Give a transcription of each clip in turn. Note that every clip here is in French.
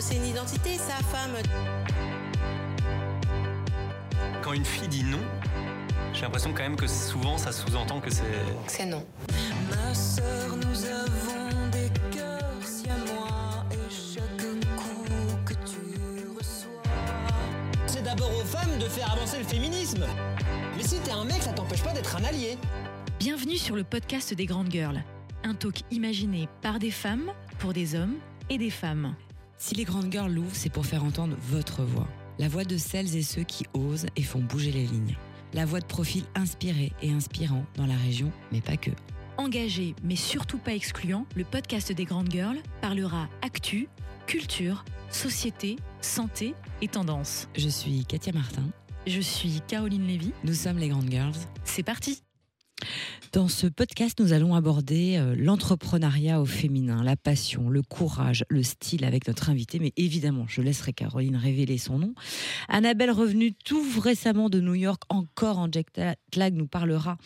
c'est une identité, sa femme. Quand une fille dit non, j'ai l'impression quand même que souvent ça sous-entend que c'est. C'est non. Ma sœur, nous avons des cœurs si à moi et chaque coup que tu reçois. C'est d'abord aux femmes de faire avancer le féminisme. Mais si t'es un mec, ça t'empêche pas d'être un allié. Bienvenue sur le podcast des Grandes Girls, un talk imaginé par des femmes, pour des hommes et des femmes. Si les grandes girls l'ouvrent, c'est pour faire entendre votre voix. La voix de celles et ceux qui osent et font bouger les lignes. La voix de profils inspirés et inspirants dans la région, mais pas que. Engagé, mais surtout pas excluant, le podcast des Grandes Girls parlera actu, culture, société, santé et tendance. Je suis Katia Martin. Je suis Caroline Lévy. Nous sommes les grandes girls. C'est parti Dans ce podcast, nous allons aborder euh, l'entrepreneuriat au féminin, la passion, le courage, le style avec notre invité. Mais évidemment, je laisserai Caroline révéler son nom. Annabelle, revenue tout récemment de New York, encore en jet lag, nous parlera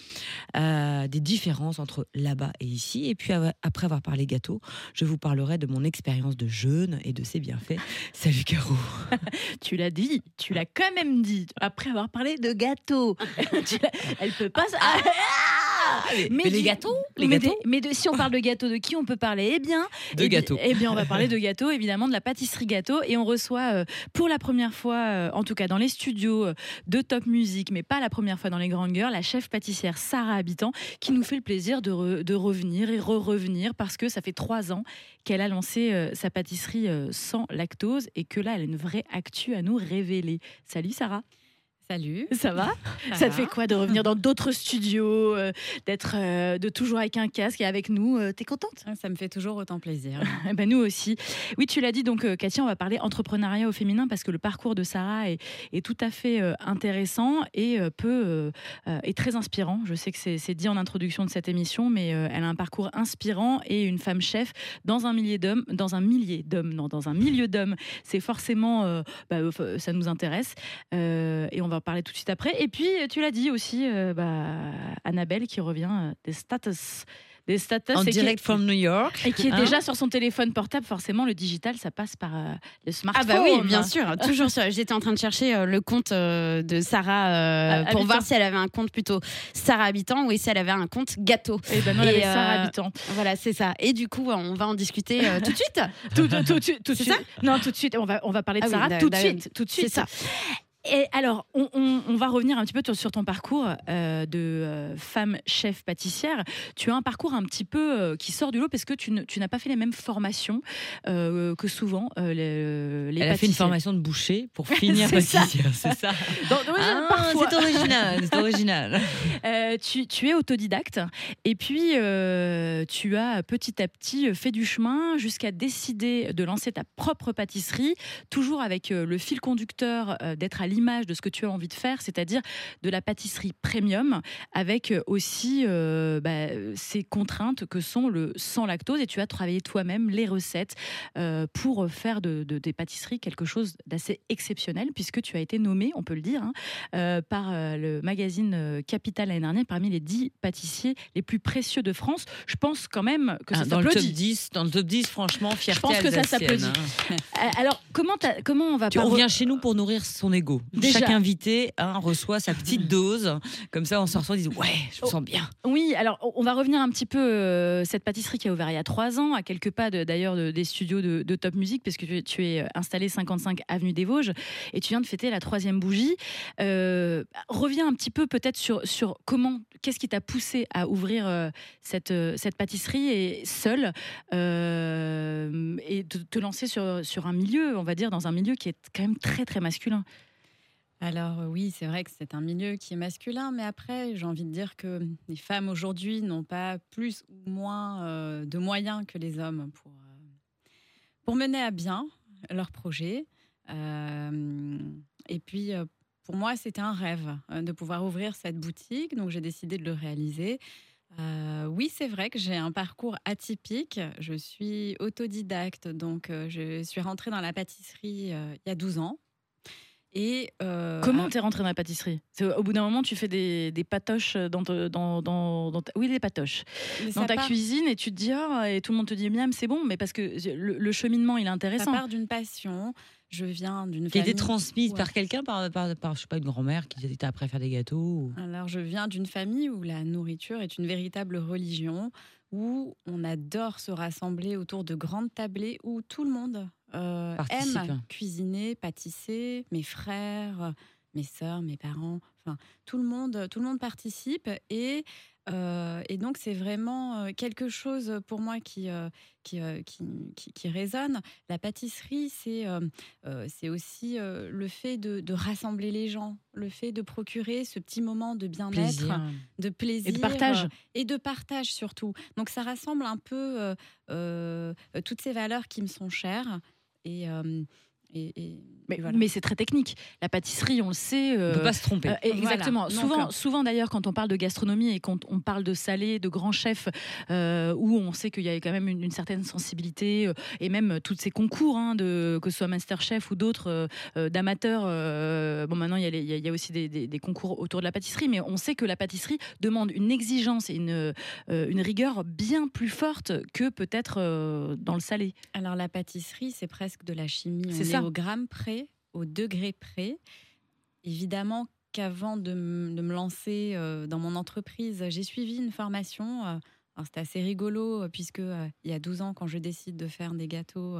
euh, des différences entre là-bas et ici. Et puis, après avoir parlé gâteau, je vous parlerai de mon expérience de jeûne et de ses bienfaits. Salut Caro. Tu l'as dit, tu l'as quand même dit, après avoir parlé de gâteau. Elle peut pas... Mais les du- gâteaux Les mais, gâteaux des- mais de- si on parle de gâteau, de qui on peut parler? Eh bien, De eh gâteaux. Eh bien, on va parler de gâteau, évidemment, de la pâtisserie gâteau. Et on reçoit euh, pour la première fois, euh, en tout cas dans les studios euh, de Top Music, mais pas la première fois dans les Grandes Girls, la chef pâtissière Sarah Habitant, qui nous fait le plaisir de, re- de revenir et re-revenir parce que ça fait trois ans qu'elle a lancé sa pâtisserie sans lactose et que là, elle a une vraie actu à nous révéler. Salut Sarah, Salut. ça va Ça te fait quoi de revenir dans d'autres studios, euh, d'être, euh, de toujours avec un casque et avec nous euh, T'es contente? Ça me fait toujours autant plaisir. Eh ben, nous aussi. Oui, tu l'as dit, donc, euh, Katia, on va parler entrepreneuriat au féminin parce que le parcours de Sarah est, est tout à fait euh, intéressant et euh, peu, euh, euh, est très inspirant. Je sais que c'est dit en introduction de cette émission, mais euh, elle a un parcours inspirant et une femme chef dans un millier d'hommes, dans un millier d'hommes, non, dans un milieu d'hommes. C'est forcément, euh, bah, euh, ça nous intéresse Euh, et on va parler tout de suite après. Et puis, tu l'as dit aussi, euh, bah, Annabelle qui revient euh, des status. Des status En et direct from New York. et qui est Hein déjà sur son téléphone portable, forcément, le digital, ça passe par euh, le Ah smartphone. bah oui, bien sûr. Toujours sur. J'étais en train de chercher le compte de Sarah Ah, pour voir si elle avait un compte plutôt Sarah Habitant ou si elle avait un compte gâteau. Et ben non, elle avait Sarah Habitant. Voilà, c'est ça. Et du coup, on va en discuter tout de suite. Tout, tout, tout, tout, de C'est suite. Non, tout de suite. On va, on va parler de Ah Sarah tout de suite. Tout de C'est suite. ça. Et alors, on, on- on va revenir un petit peu sur, ton parcours euh, de euh, femme chef pâtissière. Tu as un parcours un petit peu euh, qui sort du lot parce que tu, n'as pas fait les mêmes formations euh, que souvent euh, les, les Elle a fait une formation de boucher pour finir pâtissière, c'est ça. Ah, c'est original, c'est original. Euh, tu, tu es autodidacte et puis tu as petit à petit fait du chemin jusqu'à décider de lancer ta propre pâtisserie, toujours avec le fil conducteur d'être à l'image de ce que tu as envie de faire, c'est-à-dire de la pâtisserie premium, avec euh, aussi euh, bah, ces contraintes que sont le sans lactose. Et tu as travaillé toi-même les recettes euh, pour faire de, de- des pâtisseries quelque chose d'assez exceptionnel, puisque tu as été nommé, on peut le dire, hein, euh, par le magazine Capital l'année dernière parmi les 10 pâtissiers les plus précieux de France. Je pense quand même que ça Ah, dans le top s'applaudit. 10, dans le top 10, franchement, fierté pense que ça s'applaudit. hein. Alors, comment, comment on va Tu reviens chez nous pour nourrir son ego. Déjà. Chaque invité hein, reçoit sa petite dose. Comme ça, en sortant, ils disent Ouais, je me sens bien. Oui, alors on- on va revenir un petit peu euh, cette pâtisserie qui a ouvert il y a trois ans, à quelques pas d'ailleurs de- des studios de, de Top Music, parce que tu, es- tu es installé 55 avenue des Vosges et tu viens de fêter la troisième bougie. Euh, reviens un petit peu peut-être sur, sur comment, qu'est-ce qui t'a poussé à ouvrir euh, cette, euh, cette pâtisserie et seule et de te lancer sur, sur un milieu, on va dire, dans un milieu qui est quand même très très masculin. Alors euh, oui, c'est vrai que c'est un milieu qui est masculin, mais après, j'ai envie de dire que les femmes aujourd'hui n'ont pas plus ou moins euh, de moyens que les hommes pour, euh, pour mener à bien leurs projets. Et puis, pour moi, c'était un rêve de pouvoir ouvrir cette boutique, donc j'ai décidé de le réaliser. Oui, c'est vrai que j'ai un parcours atypique. Je suis autodidacte, donc je suis rentrée dans la pâtisserie il y a 12 ans. Et euh, Comment ah, t'es rentré dans la pâtisserie? C'est Au bout d'un moment, tu fais des, des patoches dans, te- dans, dans, dans ta- oui, des patoches mais dans ça ta part- cuisine et tu te dis ah, et tout le monde te dit miam, c'est bon, mais parce que le, le cheminement il est Ça intéressant. part d'une passion. Je viens d'une Qui a été transmise Ouais. par quelqu'un, par, par, par, je sais pas, une grand-mère qui était après à faire des gâteaux ou- Alors, je viens d'une famille où la nourriture est une véritable religion, où on adore se rassembler autour de grandes tablées, où tout le monde euh, aime cuisiner, pâtisser. Mes frères, mes sœurs, mes parents, enfin tout le monde, tout le monde participe et euh, et donc c'est vraiment euh, quelque chose pour moi qui euh, qui, euh, qui, qui- qui résonne. La pâtisserie, c'est euh, euh, c'est aussi euh, le fait de, de rassembler les gens, le fait de procurer ce petit moment de bien-être, de plaisir Et de partage. euh, et de partage surtout. Donc ça rassemble un peu euh, euh, toutes ces valeurs qui me sont chères et euh, et, et- Mais, et voilà. mais c'est très technique. La pâtisserie, on le sait. On euh, peut pas se tromper. Euh, exactement. Voilà. souvent, Donc, euh, souvent d'ailleurs, quand on parle de gastronomie et quand on parle de salé, de grands chefs, euh, où on sait qu'il y a quand même une, une certaine sensibilité, euh, et même tous ces concours, hein, de, que ce soit Masterchef ou d'autres euh, euh, d'amateurs. euh, bon, maintenant, il y, a y y aussi des, des- des concours autour de la pâtisserie, mais on sait que la pâtisserie demande une exigence et une, euh, une rigueur bien plus forte que peut-être euh, dans le salé. Alors la pâtisserie, c'est presque de la chimie. C'est est ça. Au gramme près, au degré près. Évidemment qu'avant de, me lancer euh, dans mon entreprise, j'ai suivi une formation. euh, c'était assez rigolo euh, puisque il y a 12 ans, quand je décide de faire des gâteaux,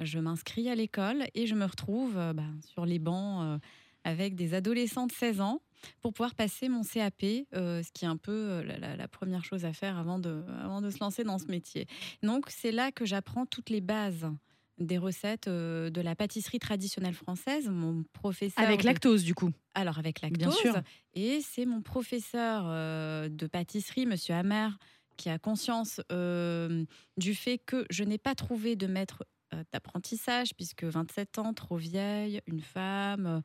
je m'inscris à l'école et je me retrouve bah, sur les bancs avec des adolescents de 16 ans pour pouvoir passer mon CAP, ce qui est un peu la, première chose à faire avant de se lancer dans ce métier. Donc c'est là que j'apprends toutes les bases des recettes euh, de la pâtisserie traditionnelle française. Mon professeur Avec de- lactose, du coup. alors avec lactose. Bien sûr. Et c'est mon professeur euh, de pâtisserie, Monsieur Hammer, qui a conscience euh, du fait que je n'ai pas trouvé de maître d'apprentissage, puisque 27 ans, trop vieille, une femme,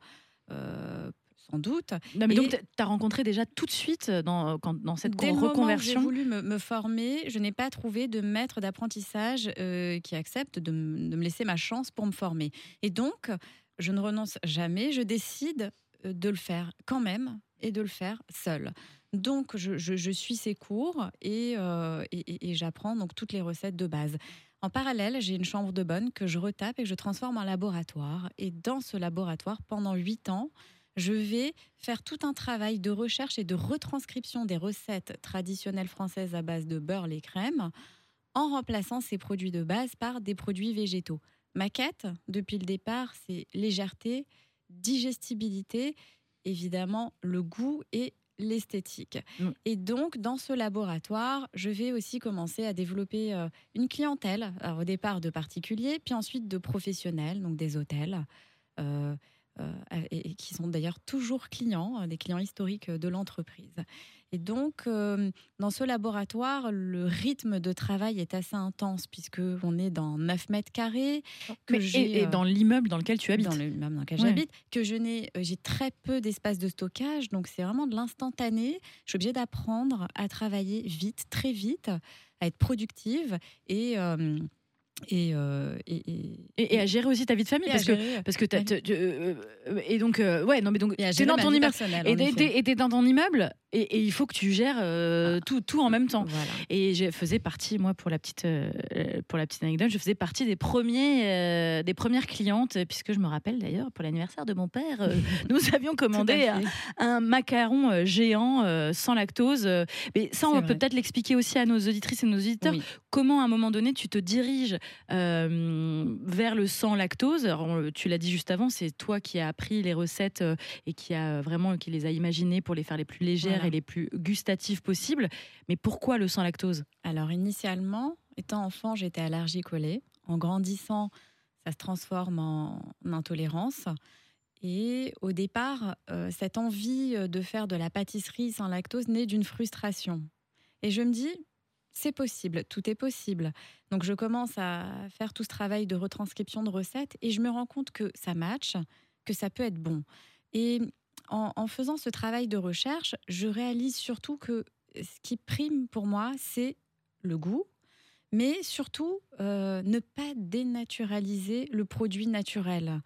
sans doute. Non, mais Et- donc, tu as rencontré déjà tout de suite dans, quand, dans cette Dès où j'ai reconversion. voulu me, me former, je n'ai pas trouvé de maître d'apprentissage euh, qui accepte de, me laisser ma chance pour me former. Et donc, je ne renonce jamais, je décide euh, de le faire quand même et de le faire seul. Donc, je, je- je suis ces cours euh, et- et j'apprends donc toutes les recettes de base. En parallèle, j'ai une chambre de bonne que je retape et que je transforme en laboratoire. Et dans ce laboratoire, pendant huit ans, je vais faire tout un travail de recherche et de retranscription des recettes traditionnelles françaises à base de beurre et crème en remplaçant ces produits de base par des produits végétaux. Ma quête, depuis le départ, c'est légèreté, digestibilité, évidemment le goût et l'esthétique. Mm. Et donc, dans ce laboratoire, je vais aussi commencer à développer euh, une clientèle, alors, au départ de particuliers, puis ensuite de professionnels, donc des hôtels. euh, euh, et, et qui sont d'ailleurs toujours clients, euh, des clients historiques de l'entreprise. Et donc, euh, dans ce laboratoire, le rythme de travail est assez intense puisque on est dans 9 mètres carrés, que Mais- j'ai, et, et euh, dans l'immeuble dans lequel tu habites. dans le même dans lequel Ouais. j'habite, que je n'ai, euh, j'ai très peu d'espace de stockage, donc c'est vraiment de l'instantané. Je suis obligée d'apprendre à travailler vite, très vite, à être productive et euh, et, euh, et, et- Et, à gérer aussi ta vie de famille. parce que, parce que t'as- euh, euh, et donc, euh, ouais, non, mais donc, et à t'es dans ton immeuble. Et t'es- t'es dans ton immeuble et, et il faut que tu gères euh, tout, tout en même temps. Voilà. Et je faisais partie, moi, pour la petite, euh, pour la petite anecdote, je faisais partie des premiers, euh, des premières clientes, puisque je me rappelle d'ailleurs pour l'anniversaire de mon père, nous avions commandé un, macaron géant sans lactose. Mais ça, on vrai. peut-être l'expliquer aussi à nos auditrices et nos auditeurs. Oui. Comment, à un moment donné, tu te diriges vers le sans lactose? Alors, on- Tu l'as dit juste avant, c'est toi qui as appris les recettes et qui a vraiment qui les a imaginées pour les faire les plus légères Voilà. et les plus gustatives possibles. Mais pourquoi le sans lactose? Alors initialement, étant enfant, j'étais allergique au lait. En grandissant, ça se transforme en intolérance. Et au départ, euh, cette envie euh, de faire de la pâtisserie sans lactose naît d'une frustration. Et je me dis, c'est possible, tout est possible. Donc je commence à faire tout ce travail de retranscription de recettes et je me rends compte que ça match, que ça peut être bon. Et en, en faisant ce travail de recherche, je réalise surtout que ce qui prime pour moi, c'est le goût, mais surtout euh, ne pas dénaturaliser le produit naturel.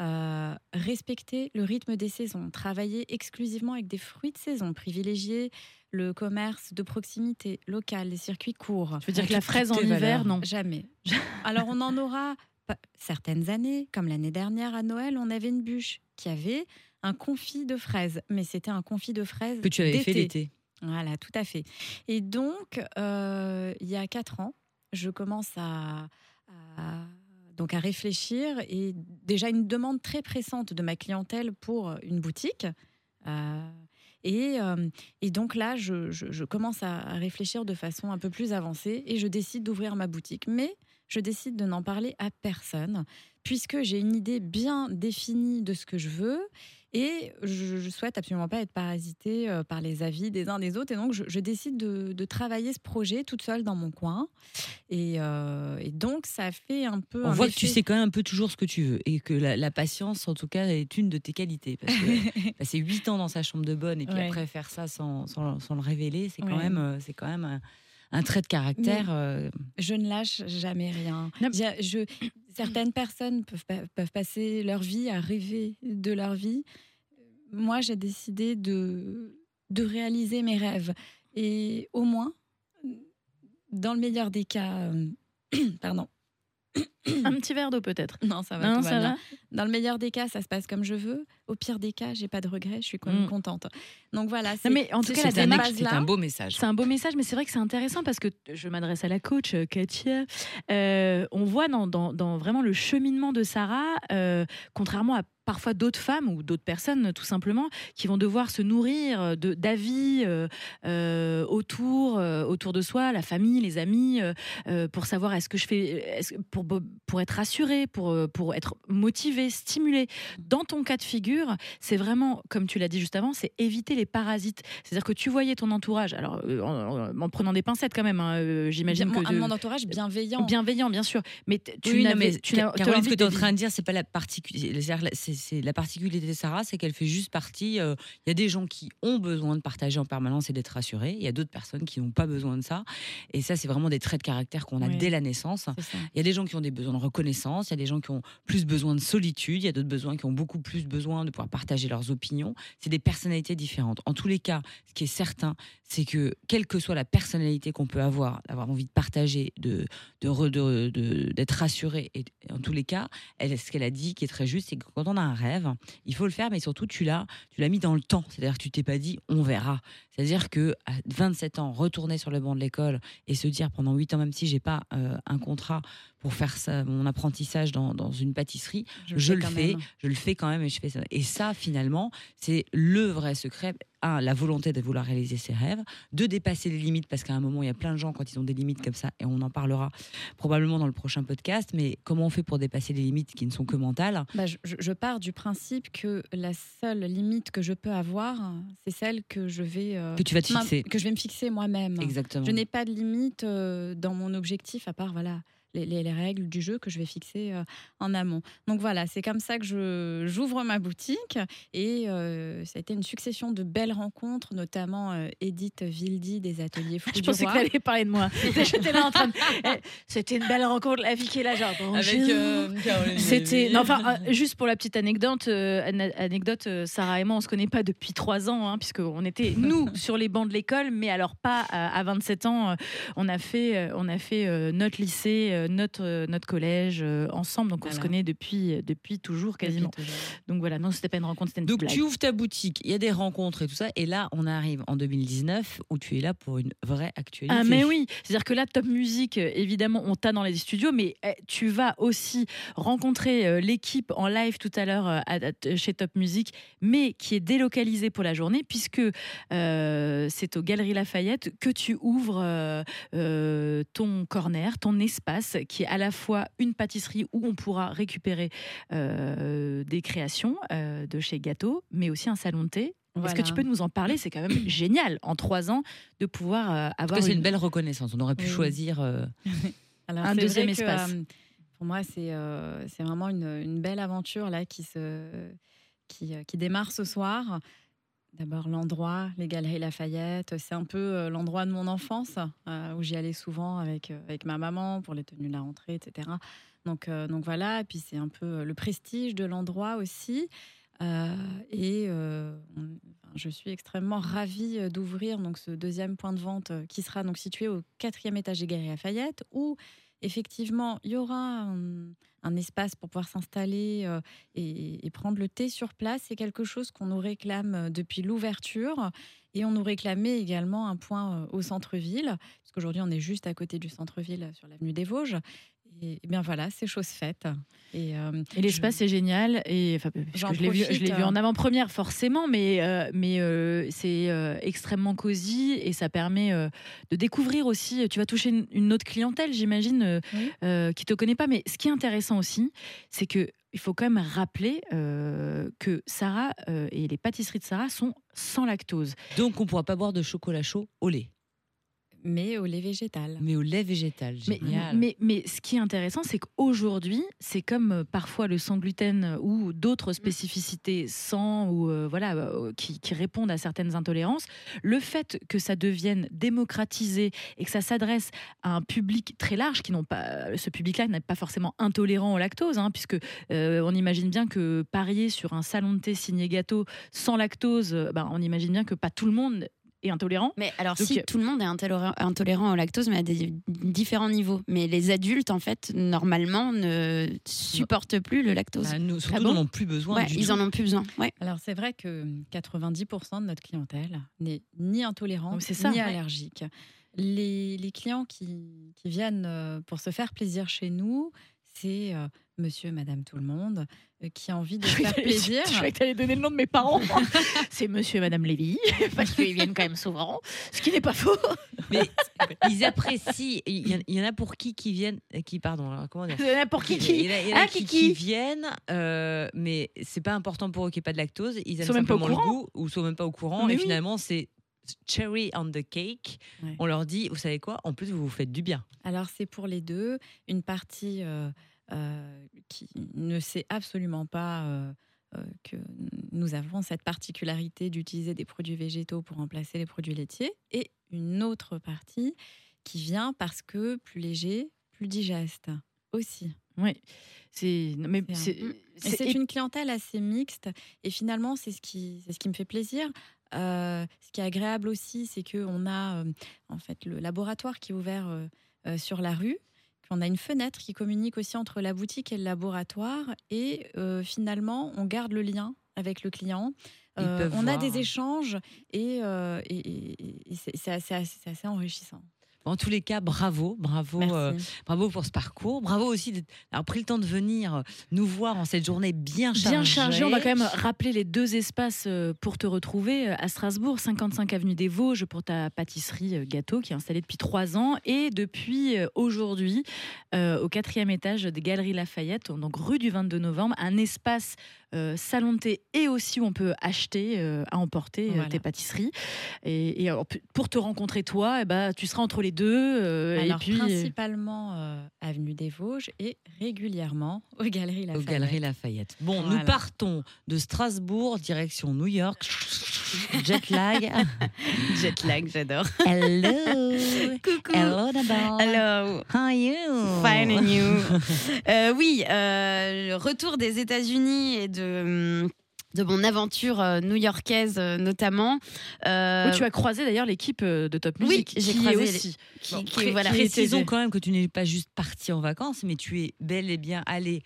euh, respecter le rythme des saisons, travailler exclusivement avec des fruits de saison, privilégier le commerce de proximité local, les circuits courts. Je veux dire que la fraise en hiver, valeurs. non? Jamais. Alors on en aura certaines années, comme l'année dernière à Noël, on avait une bûche qui avait un confit de fraises, mais c'était un confit de fraises Que tu avais fait l'été. Voilà, tout à fait. Et donc, euh, il y a quatre ans, je commence à, à- donc à réfléchir et déjà une demande très pressante de ma clientèle pour une boutique. Euh, et, euh, et donc là, je, je- je commence à réfléchir de façon un peu plus avancée et je décide d'ouvrir ma boutique. Mais je décide de n'en parler à personne puisque j'ai une idée bien définie de ce que je veux et je, je souhaite absolument pas être parasitée euh, par les avis des uns des autres. Et donc, je, je décide de, de travailler ce projet toute seule dans mon coin. Et, euh, et donc, ça fait un peu. On un voit que tu sais quand même un peu toujours ce que tu veux et que la, la patience, en tout cas, est une de tes qualités. Parce que passer huit ans dans sa chambre de bonne et puis Ouais. après faire ça sans, sans, sans le révéler, c'est quand Ouais. même, euh, c'est quand même un, trait de caractère. euh, Je ne lâche jamais rien. Je- certaines personnes peuvent, peuvent passer leur vie à rêver de leur vie. Moi, j'ai décidé de, de réaliser mes rêves. Et au moins, dans le meilleur des cas, euh, pardon. Un petit verre d'eau peut-être. Non, ça va. Non, tout ça va. Dans le meilleur des cas, ça se passe comme je veux. Au pire des cas, j'ai pas de regrets. Je suis quand même Mm. contente. Donc voilà. Non, mais en tout cas, c'est un, un beau message. C'est un beau message, mais c'est vrai que c'est intéressant parce que je m'adresse à la coach euh, Katia. Euh, on voit dans, dans- dans vraiment le cheminement de Sarah, euh, contrairement à parfois d'autres femmes ou d'autres personnes tout simplement qui vont devoir se nourrir de d'avis euh, euh, autour euh, autour de soi la famille les amis pour savoir est-ce que je fais pour pour être rassuré pour euh, pour être motivé stimulé dans ton cas de figure c'est vraiment comme tu l'as dit juste avant c'est éviter les parasites c'est-à-dire que tu voyais ton entourage alors euh, en, en prenant des pincettes quand même hein, euh, j'imagine que un de- mon entourage bienveillant. bienveillant bien sûr mais tu Oui, non, mais tu n'as- tu as Caroline, ce que tu es en train de dire, c'est pas la particularité. C'est c'est la particularité de Sarah, c'est qu'elle fait juste partie. euh, Il y a des gens qui ont besoin de partager en permanence et d'être rassurés. Il y a d'autres personnes qui n'ont pas besoin de ça. Et ça, c'est vraiment des traits de caractère qu'on a Oui. dès la naissance. C'est ça. Il y a des gens qui ont des besoins de reconnaissance, il y a des gens qui ont plus besoin de solitude, il y a d'autres besoins qui ont beaucoup plus besoin de pouvoir partager leurs opinions. C'est des personnalités différentes. En tous les cas, ce qui est certain, c'est que quelle que soit la personnalité qu'on peut avoir, d'avoir envie de partager, d'être rassuré, et en tous les cas, ce qu'elle a dit qui est très juste, c'est que quand on a un rêve, il faut le faire, mais surtout tu l'as tu l'as mis dans le temps. C'est-à-dire que tu t'es pas dit on verra. C'est-à-dire que à 27 ans, retourner sur le banc de l'école et se dire pendant 8 ans, même si j'ai pas euh, un contrat pour faire ça, mon apprentissage dans, dans une pâtisserie, je, le fais, même. je le fais quand même et je fais ça. Et ça, finalement, c'est le vrai secret. Un, la volonté de vouloir réaliser ses rêves. Deux, dépasser les limites, parce qu'à un moment, il y a plein de gens quand ils ont des limites comme ça, et on en parlera probablement dans le prochain podcast. Mais comment on fait pour dépasser les limites qui ne sont que mentales? Bah, je, pars du principe que la seule limite que je peux avoir, c'est celle que je vais euh, que tu vas te fixer que je vais me fixer moi-même. Exactement. Je n'ai pas de limite euh, dans mon objectif à part voilà les, les- les règles du jeu que je vais fixer euh, en amont. Donc voilà, c'est comme ça que je j'ouvre ma boutique et euh, ça a été une succession de belles rencontres, notamment euh, Edith Vildi des ateliers Fou je du pensais que Roi. tu allais parler de moi. J'étais là en train de. Eh, C'était une belle rencontre, la vie qui est là, genre. bonjour. euh, C'était non, enfin euh, juste pour la petite anecdote, euh, anecdote, euh, Sarah et moi on se connaît pas depuis trois ans, hein, puisque on était nous sur les bancs de l'école, mais alors pas à, à 27 ans. euh, on a fait, euh, on a fait euh, notre lycée, euh, notre euh, notre collège euh, ensemble, donc on se connaît depuis euh, depuis toujours quasiment. Depuis toujours. Donc voilà, non c'était pas une rencontre, c'était une Donc blague. tu ouvres ta boutique, il y a des rencontres et tout ça, et là on arrive en 2019 où tu es là pour une vraie actualité. Ah mais oui, c'est-à-dire que là Top Music, euh, évidemment, on t'a dans les studios, mais eh, tu vas aussi rencontrer euh, l'équipe en live tout à l'heure euh, chez Top Music, mais qui est délocalisée pour la journée, puisque euh, c'est aux Galeries Lafayette que tu ouvres euh, euh, ton corner, ton espace, qui est à la fois une pâtisserie où on pourra récupérer euh, des créations euh, de chez Gâteau, mais aussi un salon de thé. Est-ce que tu peux nous en parler? C'est quand même génial en trois ans de pouvoir euh, avoir c'est une- une belle reconnaissance. On aurait pu Oui. choisir. euh, Alors, Un deuxième vrai que, espace. euh, pour moi, c'est c'est vraiment une, une belle aventure là qui se qui, qui démarre ce soir. D'abord l'endroit, les Galeries Lafayette, c'est un peu euh, l'endroit de mon enfance euh, où j'y allais souvent avec, euh, avec ma maman pour les tenues de la rentrée, etc. Donc, donc voilà, et puis c'est un peu le prestige de l'endroit aussi. Et je suis extrêmement ravie d'ouvrir donc ce deuxième point de vente qui sera donc situé au quatrième étage des Galeries Lafayette, où effectivement il y aura un, espace pour pouvoir s'installer euh, et, et prendre le thé sur place. C'est quelque chose qu'on nous réclame euh, depuis l'ouverture. Et on nous réclamait également un point euh, au centre-ville, puisqu'aujourd'hui on est juste à côté du centre-ville sur l'avenue des Vosges. Et, et bien voilà, c'est chose faite. Et, euh, Et l'espace est génial. Et enfin, parce que J'en je l'ai vu, je l'ai profite, vu en euh. avant-première forcément, mais euh, mais euh, c'est euh, extrêmement cosy et ça permet euh, de découvrir aussi. Tu vas toucher une, une autre clientèle, j'imagine, euh, Oui. euh, qui te connaît pas. Mais ce qui est intéressant aussi, c'est que il faut quand même rappeler euh, que Sarah euh, et les pâtisseries de Sarah sont sans lactose. Donc on pourra pas boire de chocolat chaud au lait, mais au lait végétal. mais au lait végétal. Mais, Génial. mais, mais ce qui est intéressant, c'est qu'aujourd'hui, c'est comme euh, parfois le sans gluten euh, ou Mm. d'autres spécificités sans ou euh, voilà qui, qui répondent à certaines intolérances. Le fait que ça devienne démocratisé et que ça s'adresse à un public très large qui n'ont pas ce public-là n'est pas forcément intolérant au lactose, hein, puisque euh, on imagine bien que parier sur un salon de thé signé gâteau sans lactose, ben, on imagine bien que pas tout le monde est intolérant. Mais alors, Donc, si euh, tout le monde est intolérant, au lactose, mais à des différents niveaux. Mais les adultes, en fait, normalement, ne supportent plus le lactose. Bah, nous, surtout, Ah bon n'en ont plus besoin. ouais, du ils tout. en ont plus besoin. Ouais. Alors c'est vrai que 90% de notre clientèle n'est ni intolérante ça, ni ouais. allergique. Les, les clients qui, qui viennent euh, pour se faire plaisir chez nous, c'est euh, monsieur, madame, tout le monde euh, qui a envie de faire plaisir. Je croyais que t'allais donner le nom de mes parents. c'est monsieur et madame Lévy, parce qu'ils viennent quand même souvent, ce qui n'est pas faux. Mais ils apprécient. Il y, en- il y en a pour qui qui viennent, euh, qui pardon, alors, comment dire? Pour qui Il y qui en a- y en a Ah, qui, qui viennent, euh, mais c'est pas important pour eux qu'il n'y ait pas de lactose. Ils aiment sont même pas au le courant. goût ou sont même pas au courant. Mais et oui. finalement, c'est cherry on the cake. Ouais. On leur dit, vous savez quoi? En plus, vous vous faites du bien. Alors c'est pour les deux. Une partie euh, qui ne sait absolument pas euh, euh, que nous avons cette particularité d'utiliser des produits végétaux pour remplacer les produits laitiers. Et une autre partie qui vient parce que plus léger, plus digeste aussi. Oui, c'est non, mais C'est un- une clientèle assez mixte. Et finalement, c'est ce qui, c'est ce qui me fait plaisir. Euh, ce qui est agréable aussi, c'est qu'on a euh, en fait le laboratoire qui est ouvert euh, euh, sur la rue. On a une fenêtre qui communique aussi entre la boutique et le laboratoire. Et euh, finalement, on garde le lien avec le client. Euh, on a des échanges et, euh, et- et- et c'est c'est assez, assez- c'est assez enrichissant. En tous les cas, bravo, bravo, euh, bravo pour ce parcours. Bravo aussi d'avoir pris le temps de venir nous voir en cette journée bien chargée. bien chargé. On va quand même rappeler les deux espaces euh, pour te retrouver euh, à Strasbourg, 55 avenue des Vosges pour ta pâtisserie euh, gâteau qui est installée depuis trois ans et depuis euh, aujourd'hui euh, au quatrième étage des Galeries Lafayette, donc rue du 22 novembre, un espace euh, salon de thé et aussi où on peut acheter euh, à emporter euh, Voilà. tes pâtisseries. Et, et alors, p- pour te rencontrer toi, eh ben, tu seras entre les deux. euh, Alors, et puis, principalement euh, avenue des Vosges et régulièrement aux Galeries Aux Lafayette. Galeries Lafayette. Bon, Voilà. nous partons de Strasbourg, direction New York. Jet lag. Jet lag, j'adore. Hello. Coucou. Hello, d'abord. Hello. How are you? Fine and you. Euh, oui, euh, le retour des États-Unis et de, de mon aventure euh, new-yorkaise euh, notamment. Euh, où tu as croisé d'ailleurs l'équipe euh, de Top oui, Music j'ai qui croisé est les- aussi. qui, Bon, qui- pré- voilà. qui est- Précisons quand même que tu n'es pas juste parti en vacances, mais tu es bel et bien allé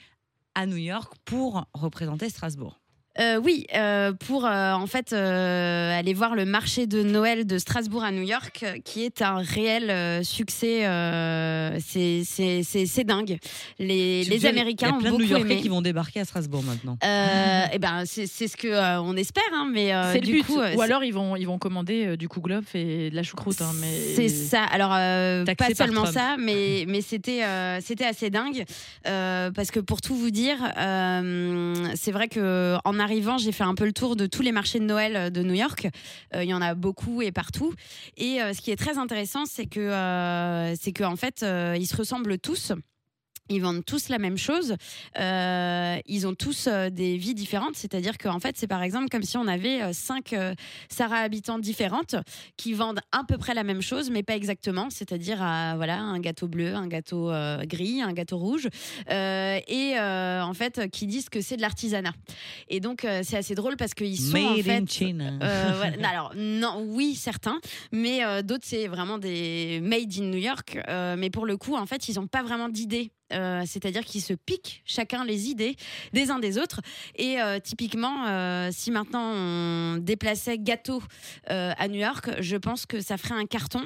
à New York pour représenter Strasbourg. Euh, oui, euh, pour euh, en fait euh, aller voir le marché de Noël de Strasbourg à New York, qui est un réel euh, succès. euh, c'est- c'est c'est- c'est dingue. Les, les veux dire, Américains Il y a ont plein de beaucoup New-Yorkais aimé. qui vont débarquer à Strasbourg maintenant. Euh, eh ben, c'est c'est ce que euh, on espère, hein, mais euh, c'est le du but. coup, Ou alors ils vont ils vont commander euh, du kouglof et de la choucroute. hein, mais C'est ça. Alors euh, pas seulement Trump. ça, mais mais c'était euh, c'était assez dingue euh, parce que pour tout vous dire, euh, c'est vrai que en arrivant, j'ai fait un peu le tour de tous les marchés de Noël de New York. Euh, Il y en a beaucoup et partout. Et euh, ce qui est très intéressant, c'est que euh, c'est que en fait, euh, ils se ressemblent tous. Ils vendent tous la même chose. Euh, ils ont tous euh, des vies différentes. C'est-à-dire qu'en fait, c'est par exemple comme si on avait euh, cinq Sarah habitantes différentes qui vendent à peu près la même chose, mais pas exactement. C'est-à-dire voilà, un gâteau bleu, un gâteau gris, un gâteau rouge. Et en fait, qui disent que c'est de l'artisanat. Et donc, c'est assez drôle parce qu'ils sont en Made fait. in China. Non, Alors, non, oui, certains, mais d'autres, c'est vraiment des made in New York. Mais pour le coup, en fait, ils n'ont pas vraiment d'idées. Euh, C'est-à-dire qu'ils se piquent chacun les idées des uns des autres. Et euh, typiquement, euh, si maintenant on déplaçait gâteau à New York, je pense que ça ferait un carton.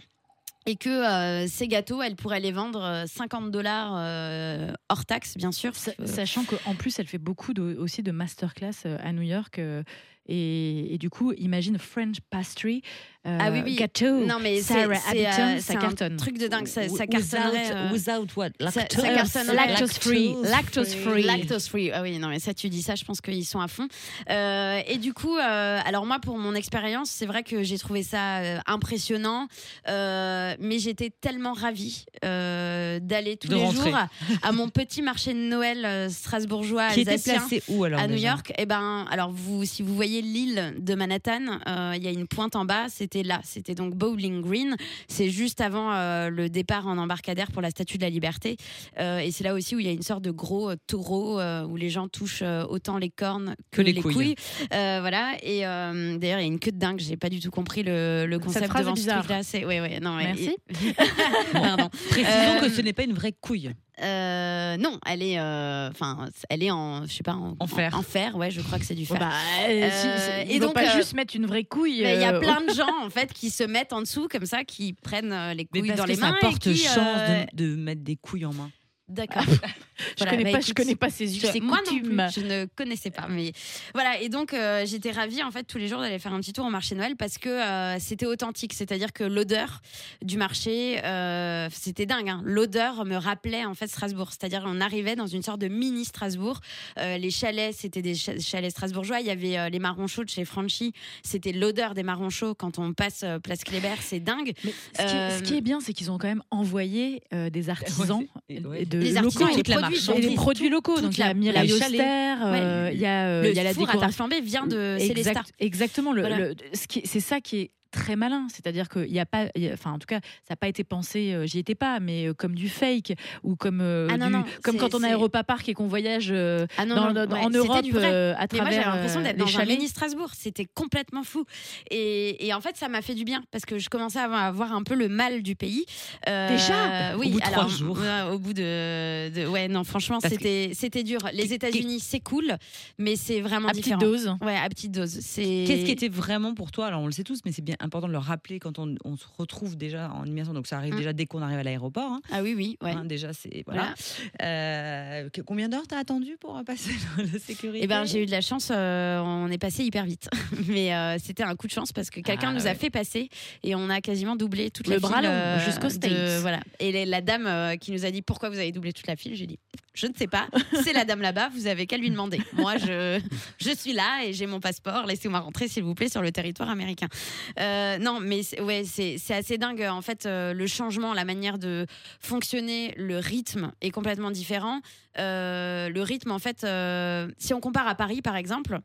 Et que euh, ces gâteaux, elle pourrait les vendre euh, 50 dollars euh, hors taxe, bien sûr. Sa- Sachant qu'en plus, elle fait beaucoup de- aussi de masterclass à New York. euh, et, et du coup, imagine French pastry, euh, Ah oui, oui. gâteau, non, mais Sarah c'est, Habiton, euh, ça c'est un cartonne. truc de dingue. Ça, ça Without- cartonnerait. euh, Without what? ça- ça Lactose. Lactose free, lactose free. Lactose free. Ah oui, non, mais ça, tu dis ça, je pense qu'ils sont à fond. Euh, et du coup, euh, alors moi, pour mon expérience, c'est vrai que j'ai trouvé ça euh, impressionnant, euh, mais j'étais tellement ravie euh, d'aller tous De les rentrer. jours à, à mon petit marché de Noël euh, strasbourgeois Qui était placé où alors à New York, eh ben, alors vous, si vous voyez l'île de Manhattan, euh, il y a une pointe en bas. C'était là, c'était donc Bowling Green. C'est juste avant euh, le départ en embarcadère pour la Statue de la Liberté, Euh, et c'est là aussi où il y a une sorte de gros euh, taureau euh, où les gens touchent euh, autant les cornes que, Que les couilles. Euh, voilà. Et euh, d'ailleurs, il y a une queue de dingue. J'ai pas du tout compris le, le concept phrase devant est ce bizarre. truc-là. C'est ouais, ouais, non. Merci. et- Pardon. Précisons Euh, que ce n'est pas une vraie couille. Euh, non, elle est, euh, enfin, elle est en, je sais pas, en, En fer. En, fer, ouais, je crois que c'est du Oh, fer. bah, euh, si- Euh, si- et donc, pas euh, juste mettre une vraie couille. Il y a plein de gens en fait qui se mettent en dessous comme ça, qui prennent les Mais couilles parce dans que les ça mains porte et qui, chance euh, de, de mettre des couilles en main. D'accord. Je Voilà, connais bah, pas, je écoute, connais pas ces Je sais moi non plus, je ne connaissais pas, mais voilà. Et donc euh, j'étais ravie en fait tous les jours d'aller faire un petit tour au marché Noël parce que euh, c'était authentique, c'est-à-dire que l'odeur du marché, euh, c'était dingue. hein. L'odeur me rappelait en fait Strasbourg, c'est-à-dire on arrivait dans une sorte de mini Strasbourg. Les chalets, c'était des cha- chalets strasbourgeois. Il y avait les marrons chauds de chez Franchi. C'était l'odeur des marrons chauds quand on passe place Kléber, c'est dingue. Mais ce, qui est, ce qui est bien, c'est qu'ils ont quand même envoyé des artisans Ouais, c'est- ouais. de Les locaux. artisans et les la produits, et les produits locaux. toute Donc il y a Mireille. Auster, euh, il y a, euh, le il y a la four à décoration. vient de Exact- Célestat. Exactement. Voilà. c'est ça qui est très malin, c'est-à-dire qu'il y a pas, y a- enfin en tout cas, ça n'a pas été pensé, euh, j'y étais pas, mais euh, comme du fake ou comme euh, Ah non, du- non, comme quand on est à c'est- Europa Park et qu'on voyage euh, Ah non, dans- non, dans- ouais, en Europe euh, à Mais moi, travers j'avais l'impression d'être les dans un mini Strasbourg. C'était complètement fou. Et, et en fait, ça m'a fait du bien parce que je commençais à avoir, à un peu le mal du pays. Euh, Déjà Oui, Au bout de alors, trois jours. ouais, au bout de, de- Ouais, non, franchement, Parce que- c'était c'était dur. Les États-Unis, c'est cool, mais c'est vraiment à petite dose. Ouais, à petite dose. C'est. Qu'est-ce qui était vraiment pour toi Alors on le sait tous, mais c'est bien important de le rappeler quand on, on se retrouve déjà en immersion. Donc ça arrive Mm. déjà dès qu'on arrive à l'aéroport. hein. Ah oui, oui, ouais. Hein, déjà, c'est voilà. Voilà. Euh, que- combien d'heures t'as attendu pour euh, passer dans la sécurité? Eh ben, j'ai eu de la chance, euh, on est passé hyper vite. Mais euh, c'était un coup de chance parce que quelqu'un Ah, nous a fait passer et on a quasiment doublé toute Le la bras file. euh, de- States. Voilà. Et la dame euh, qui nous a dit pourquoi vous avez doublé toute la file, j'ai dit je ne sais pas, c'est la dame là-bas, vous avez qu'à lui demander. Moi, je, je suis là et j'ai mon passeport, laissez-moi rentrer s'il vous plaît sur le territoire américain. Euh, non, mais ouais, c'est assez dingue. En fait, euh, le changement, la manière de fonctionner, le rythme est complètement différent. Euh, le rythme, en fait, euh, si on compare à Paris, par exemple,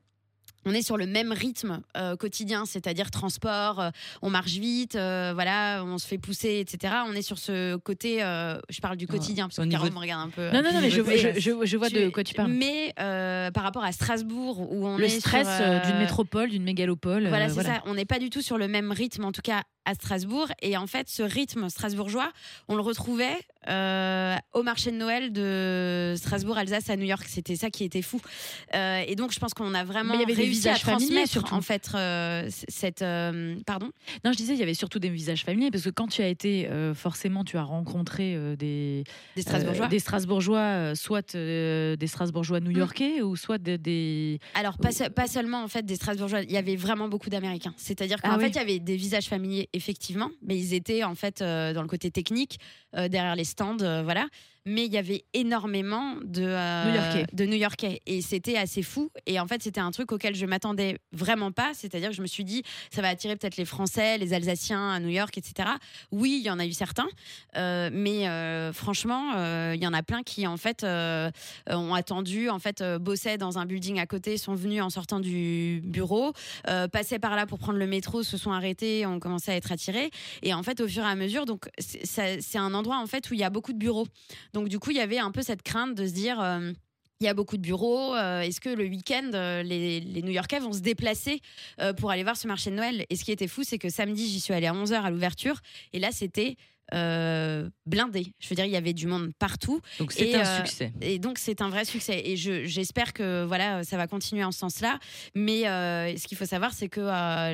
on est sur le même rythme euh, quotidien, c'est-à-dire transport, euh, on marche vite, euh, voilà, on se fait pousser, etc. On est sur ce côté, je parle du quotidien, parce que de- me regarde un peu. Non, non, non, mais je, Mais- je, je- je vois de quoi tu parles. Mais par rapport à Strasbourg, où on Le est stress euh, euh, d'une métropole, d'une mégalopole. voilà, c'est ça. On n'est pas du tout sur le même rythme, en tout cas à Strasbourg. Et en fait, ce rythme strasbourgeois, on le retrouvait euh, au marché de Noël de Strasbourg-Alsace à New York. C'était ça qui était fou. Euh, et donc, je pense qu'on a vraiment Mais il y avait des réussi à visages familiers, transmettre, surtout. en fait, euh, cette. pardon? Non, je disais, il y avait surtout des visages familiers, parce que quand tu as été, forcément, tu as rencontré des, Des Strasbourgeois. des Strasbourgeois, soit des Strasbourgeois new-yorkais, ou soit de- des. Alors, pas, se- pas seulement en fait des Strasbourgeois, il y avait vraiment beaucoup d'Américains. C'est-à-dire qu'en Ah fait, oui. il y avait des visages familiers, effectivement, mais ils étaient en fait euh, dans le côté technique, euh, derrière les stands, euh, voilà. Mais il y avait énormément de euh, New-Yorkais. de New-Yorkais et c'était assez fou. Et en fait, c'était un truc auquel je m'attendais vraiment pas. C'est-à-dire que je me suis dit, ça va attirer peut-être les Français, les Alsaciens à New York, etc. Oui, il y en a eu certains, euh, mais euh, franchement, il y en a plein qui en fait ont attendu, en fait, bossaient dans un building à côté, sont venus en sortant du bureau, passaient par là pour prendre le métro, se sont arrêtés, ont commencé à être attirés. Et en fait, au fur et à mesure, donc c'est- ça- c'est un endroit en fait où il y a beaucoup de bureaux. Donc du coup, il y avait un peu cette crainte de se dire. euh, il y a beaucoup de bureaux. euh, Est-ce que le week-end, euh, les, les New-Yorkais vont se déplacer euh, pour aller voir ce marché de Noël? Et ce qui était fou, c'est que samedi, j'y suis allée à 11h à l'ouverture. Et là, c'était blindé. Je veux dire, il y avait du monde partout. Donc c'est un succès. Et donc, c'est un vrai succès. Et je- j'espère que voilà, ça va continuer en ce sens-là. Mais ce qu'il faut savoir, c'est que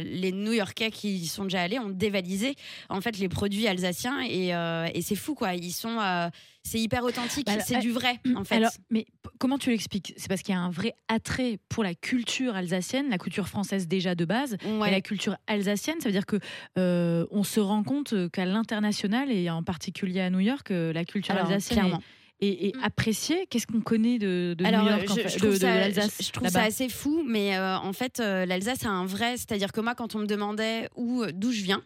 les New-Yorkais qui y sont déjà allés ont dévalisé en fait les produits alsaciens. Et, et c'est fou, quoi. Ils sont. C'est hyper authentique. Bah, c'est euh, du vrai, en fait. Alors, mais comment tu l'expliques? C'est parce qu'il y a un vrai attrait pour la culture alsacienne, la culture française déjà de base, Ouais. mais la culture alsacienne. Ça veut dire que euh, on se rend compte qu'à l'international et en particulier à New York, euh, la culture Alors, alsacienne est- clairement. est, est Mm. appréciée. Qu'est-ce qu'on connaît de, de Alors, New York, en fait, je de, l'Alsace je- je trouve ça assez fou, mais euh, en fait, euh, l'Alsace a un vrai. C'est-à-dire que moi, quand on me demandait où, d'où je viens,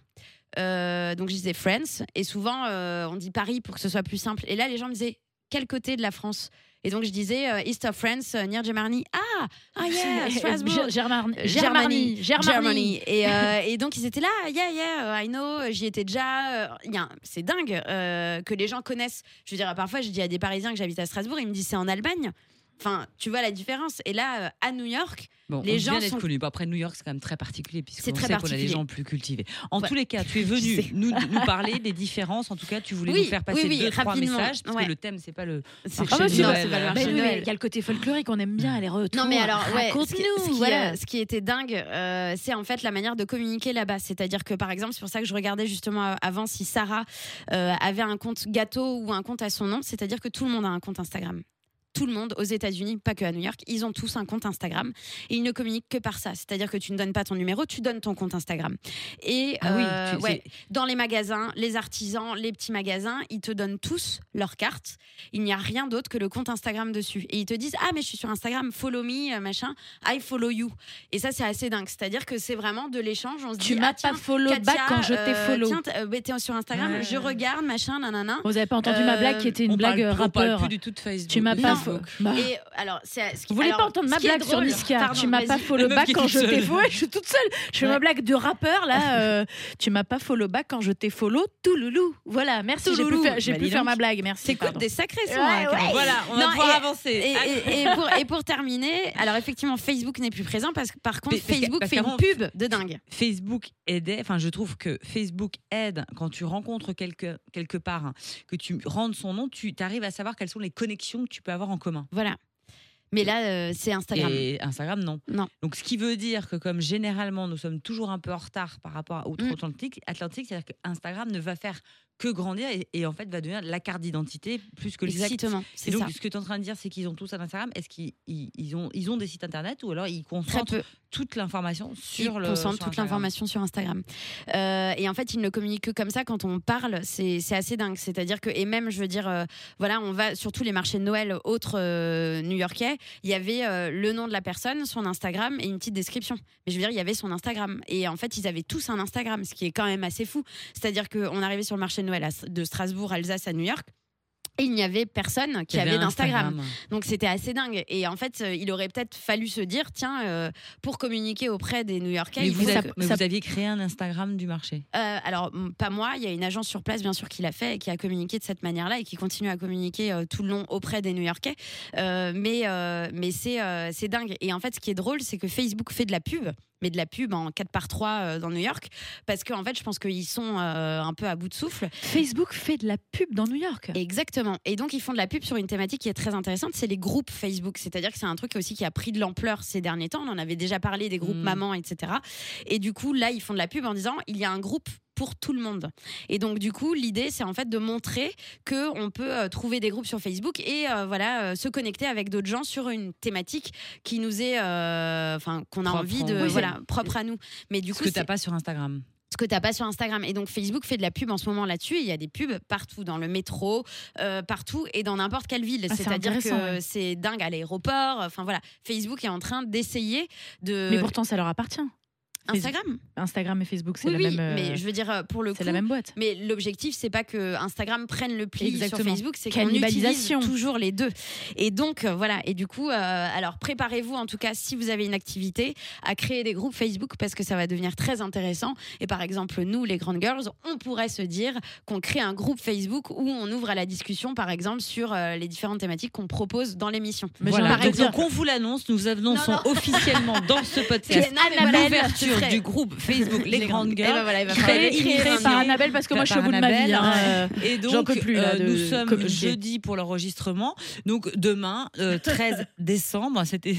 euh, donc je disais France, et souvent euh, on dit Paris pour que ce soit plus simple. Et là, les gens me disaient quel côté de la France? Et donc je disais euh, East of France, near Germany. Ah, ah yeah, Strasbourg. Germany, Germany. Germany. Et, euh, et donc ils étaient là, yeah, yeah, I know, j'y étais déjà. C'est dingue euh, que les gens connaissent. Je veux dire, parfois je dis à des Parisiens que j'habite à Strasbourg, ils me disent c'est en Allemagne. Enfin, tu vois la différence. Et là, euh, à New York, Bon, les on gens sont- connus. Bon, après, New York, c'est quand même très particulier, C'est puisqu'on très sait qu'on a des gens plus cultivés. En Ouais. tous les cas, tu es venu nous, nous parler des différences. En tout cas, tu voulais Oui, nous faire passer oui, oui, deux, trois rapidement. messages, parce Ouais. que le thème, c'est pas le marché Ah bah, Noël. il y a le côté folklorique, on aime bien les retours. Non mais alors ouais, ce qui, ce qui, voilà. euh, ce qui était dingue, euh, c'est en fait la manière de communiquer là-bas. C'est-à-dire que par exemple, c'est pour ça que je regardais justement avant si Sarah euh, avait un compte gâteau ou un compte à son nom. C'est-à-dire que tout le monde a un compte Instagram. Tout le monde aux États-Unis, pas que à New York, ils ont tous un compte Instagram et ils ne communiquent que par ça. C'est-à-dire que tu ne donnes pas ton numéro, tu donnes ton compte Instagram. Et Ah oui, euh, tu- ouais, dans les magasins, les artisans, les petits magasins, ils te donnent tous leur carte. Il n'y a rien d'autre que le compte Instagram dessus. Et ils te disent Ah, mais je suis sur Instagram, follow me, euh, machin, I follow you. Et ça, c'est assez dingue. C'est-à-dire que c'est vraiment de l'échange. On se Tu m'as Ah, tiens, pas follow Katia, back quand je t'ai euh, follow. Tiens, t'es- euh, t'es sur Instagram, Ouais. je regarde, machin, nanana. Vous avez pas entendu ma Euh, blague qui était une blague euh, rappeur. Tu m'as de pas. Facebook. Bah, Et alors, c'est ce qui- Vous voulez alors, pas entendre ma blague sur Niska Pardon, Tu m'as pas follow back quand je t'ai follow. Je suis toute seule. Je fais Ouais. ma blague de rappeur là. euh, tu m'as pas follow back quand je t'ai follow. Tout loulou. Voilà, merci. J'ai pu faire, j'ai Bah, pu faire ma blague. Merci. T'écoutes des sacrés sons. Ouais, hein, ouais. Voilà, on va Non, pouvoir et- avancer. Et, Allez. et- et pour, et pour terminer, alors effectivement, Facebook n'est plus présent parce que par contre, parce Facebook parce fait une pub de dingue. Facebook aidait, enfin je trouve que Facebook aide quand tu rencontres quelque, quelque part, hein, que tu rendes son nom, tu arrives à savoir quelles sont les connexions que tu peux avoir en commun. Voilà. Mais là, euh, c'est Instagram. Et Instagram, non. Non. Donc ce qui veut dire que comme généralement nous sommes toujours un peu en retard par rapport à outre-Atlantique, Atlantique, c'est-à-dire que Instagram ne va faire que grandir et, et en fait va devenir la carte d'identité plus que le site. Exactement. Et donc, ça. ce que tu es en train de dire, c'est qu'ils ont tous un Instagram. Est-ce qu'ils ils, ils ont, ils ont des sites internet ou alors ils concentrent toute l'information sur Ils le. concentrent sur toute l'information sur Instagram. Euh, et en fait, ils ne communiquent que comme ça quand on parle. C'est assez dingue. C'est-à-dire que, et même, je veux dire, euh, voilà, on va sur tous les marchés de Noël autres euh, new-yorkais. Il y avait le nom de la personne, son Instagram et une petite description. Mais je veux dire, il y avait son Instagram. Et en fait, ils avaient tous un Instagram, ce qui est quand même assez fou. C'est-à-dire qu'on arrivait sur le marché Noël à- de Strasbourg, Alsace à New York. Et il n'y avait personne qui avait d'Instagram. Instagram. Donc c'était assez dingue. Et en fait, euh, il aurait peut-être fallu se dire, tiens, euh, pour communiquer auprès des New-Yorkais, Mais, vous, mais ça- vous aviez créé un Instagram du marché? euh, alors pas moi, il y a une agence sur place bien sûr qui l'a fait et qui a communiqué de cette manière-là et qui continue à communiquer euh, tout le long auprès des New-Yorkais. Mais mais c'est c'est dingue. Et en fait, ce qui est drôle, c'est que Facebook fait de la pub. Mais de la pub en 4 par 3 euh, dans New York. Parce qu'en fait, je pense qu'ils sont euh, un peu à bout de souffle. Facebook fait de la pub dans New York. Exactement. Et donc, ils font de la pub sur une thématique qui est très intéressante, c'est les groupes Facebook. C'est-à-dire que c'est un truc aussi qui a pris de l'ampleur ces derniers temps. On en avait déjà parlé des groupes Mm. mamans, etc. Et du coup, là, ils font de la pub en disant, il y a un groupe pour tout le monde. Et donc du coup, l'idée c'est en fait de montrer que on peut euh, trouver des groupes sur Facebook et euh, voilà euh, se connecter avec d'autres gens sur une thématique qui nous est, enfin qu'on a Propre, envie de oui. voilà propre à nous. Mais du Ce coup, que t'as pas sur Instagram. ce que t'as pas sur Instagram. Et donc Facebook fait de la pub en ce moment là-dessus. Il y a des pubs partout, dans le métro, euh, partout et dans n'importe quelle ville. Ah, c'est C'est-à-dire que ouais. c'est dingue à l'aéroport. Enfin voilà, Facebook est en train d'essayer de. Mais pourtant, ça leur appartient. Instagram. Instagram et Facebook, c'est Oui, la oui, même. euh, mais je veux dire euh, pour le coup. c'est la même boîte. Mais l'objectif, c'est pas que Instagram prenne le pli Exactement. sur Facebook, c'est qu'on utilise toujours les deux. Et donc, euh, voilà. Et du coup, euh, alors préparez-vous, en tout cas, si vous avez une activité, à créer des groupes Facebook parce que ça va devenir très intéressant. Et par exemple, nous, les grandes girls, on pourrait se dire qu'on crée un groupe Facebook où on ouvre à la discussion, par exemple, sur euh, les différentes thématiques qu'on propose dans l'émission. Voilà. Donc, dire- donc, on vous l'annonce, nous annonçons Non, non. officiellement dans ce podcast l'ouverture du groupe Facebook Les, Grandes Et Girls. ben voilà, Créé- Créé, par. Annabelle parce que moi je suis au bout de ma vie. Hein, euh, Et donc, peux plus, là, euh, de nous sommes communiquer. jeudi pour l'enregistrement. Donc, demain, euh, 13 décembre, c'était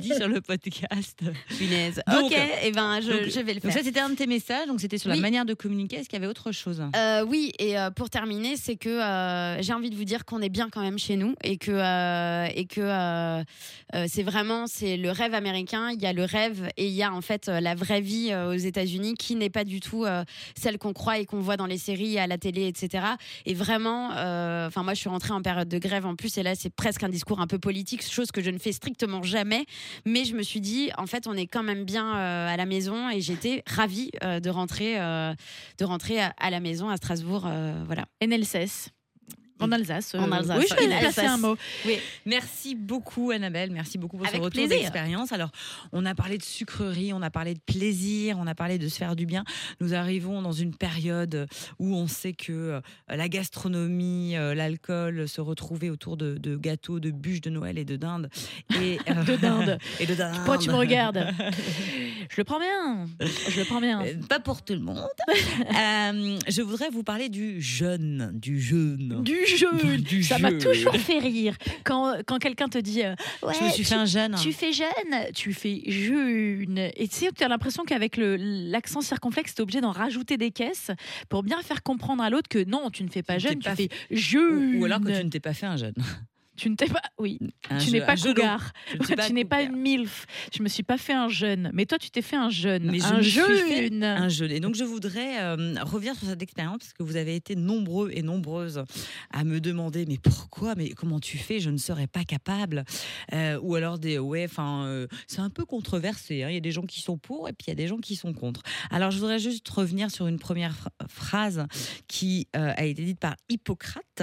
dit sur le podcast. Punaise. Donc, ok, et ben je, donc- je vais le Donc, faire. ça, c'était un de tes messages. Donc, c'était sur Oui. la manière de communiquer. Est-ce qu'il y avait autre chose? Euh, oui, et euh, pour terminer, c'est que euh, j'ai envie de vous dire qu'on est bien quand même chez nous et que euh, et que euh, euh, c'est vraiment c'est le rêve américain. Il y a le rêve et il y a en fait euh, la vraie vie euh, aux États-Unis qui n'est pas du tout euh, celle qu'on croit et qu'on voit dans les séries, à la télé, etc. Et vraiment, euh, enfin moi je suis rentrée en période de grève en plus et là c'est presque un discours un peu politique, chose que je ne fais strictement jamais. Mais je me suis dit en fait on est quand même bien à la maison et j'étais ravie de rentrer de rentrer à, la maison à Strasbourg. voilà. NLCS. En Alsace. euh, En Alsace. Oui, je vais placer un mot. Merci beaucoup Annabelle, merci beaucoup pour Avec ce retour plaisir. d'expérience. Alors, on a parlé de sucrerie, on a parlé de plaisir, on a parlé de se faire du bien. Nous arrivons dans une période où on sait que euh, la gastronomie, euh, l'alcool se retrouvaient autour de, de gâteaux, de bûches de Noël et de dinde. Et, euh, De dinde. Et de dinde. Pourquoi tu me regardes? Je le prends bien. Je le prends bien. Euh, Pas pour tout le monde. Euh, je voudrais vous parler du jeûne, du jeûne. Du jeûne. Du Ça m'a toujours fait rire quand, quand quelqu'un te dit euh, ouais, Je me suis tu, fait un jeûne. tu fais jeûne, tu fais jeûne. Et tu sais, tu as l'impression qu'avec l'accent circonflexe, tu es obligé d'en rajouter des caisses pour bien faire comprendre à l'autre que non, tu ne fais pas Tu ne jeûne, t'es tu fais jeûne. Ou, ou alors que tu ne t'es pas fait un jeûne. Tu ne t'es pas. Oui, Un tu je- n'es pas cougar. Je tu n'es pas une MILF. Je me suis pas fait un jeûne. Mais toi, tu t'es fait un jeûne. Mais je un fait jeûne. un jeûne. Et donc, je voudrais euh, revenir sur cette expérience parce que vous avez été nombreux et nombreuses à me demander mais pourquoi, mais comment tu fais, je ne serais pas capable. Euh, ou alors des ouais, enfin, euh, c'est un peu controversé. hein. Il y a des gens qui sont pour et puis il y a des gens qui sont contre. Alors, je voudrais juste revenir sur une première phra- phrase qui a été dite par Hippocrate,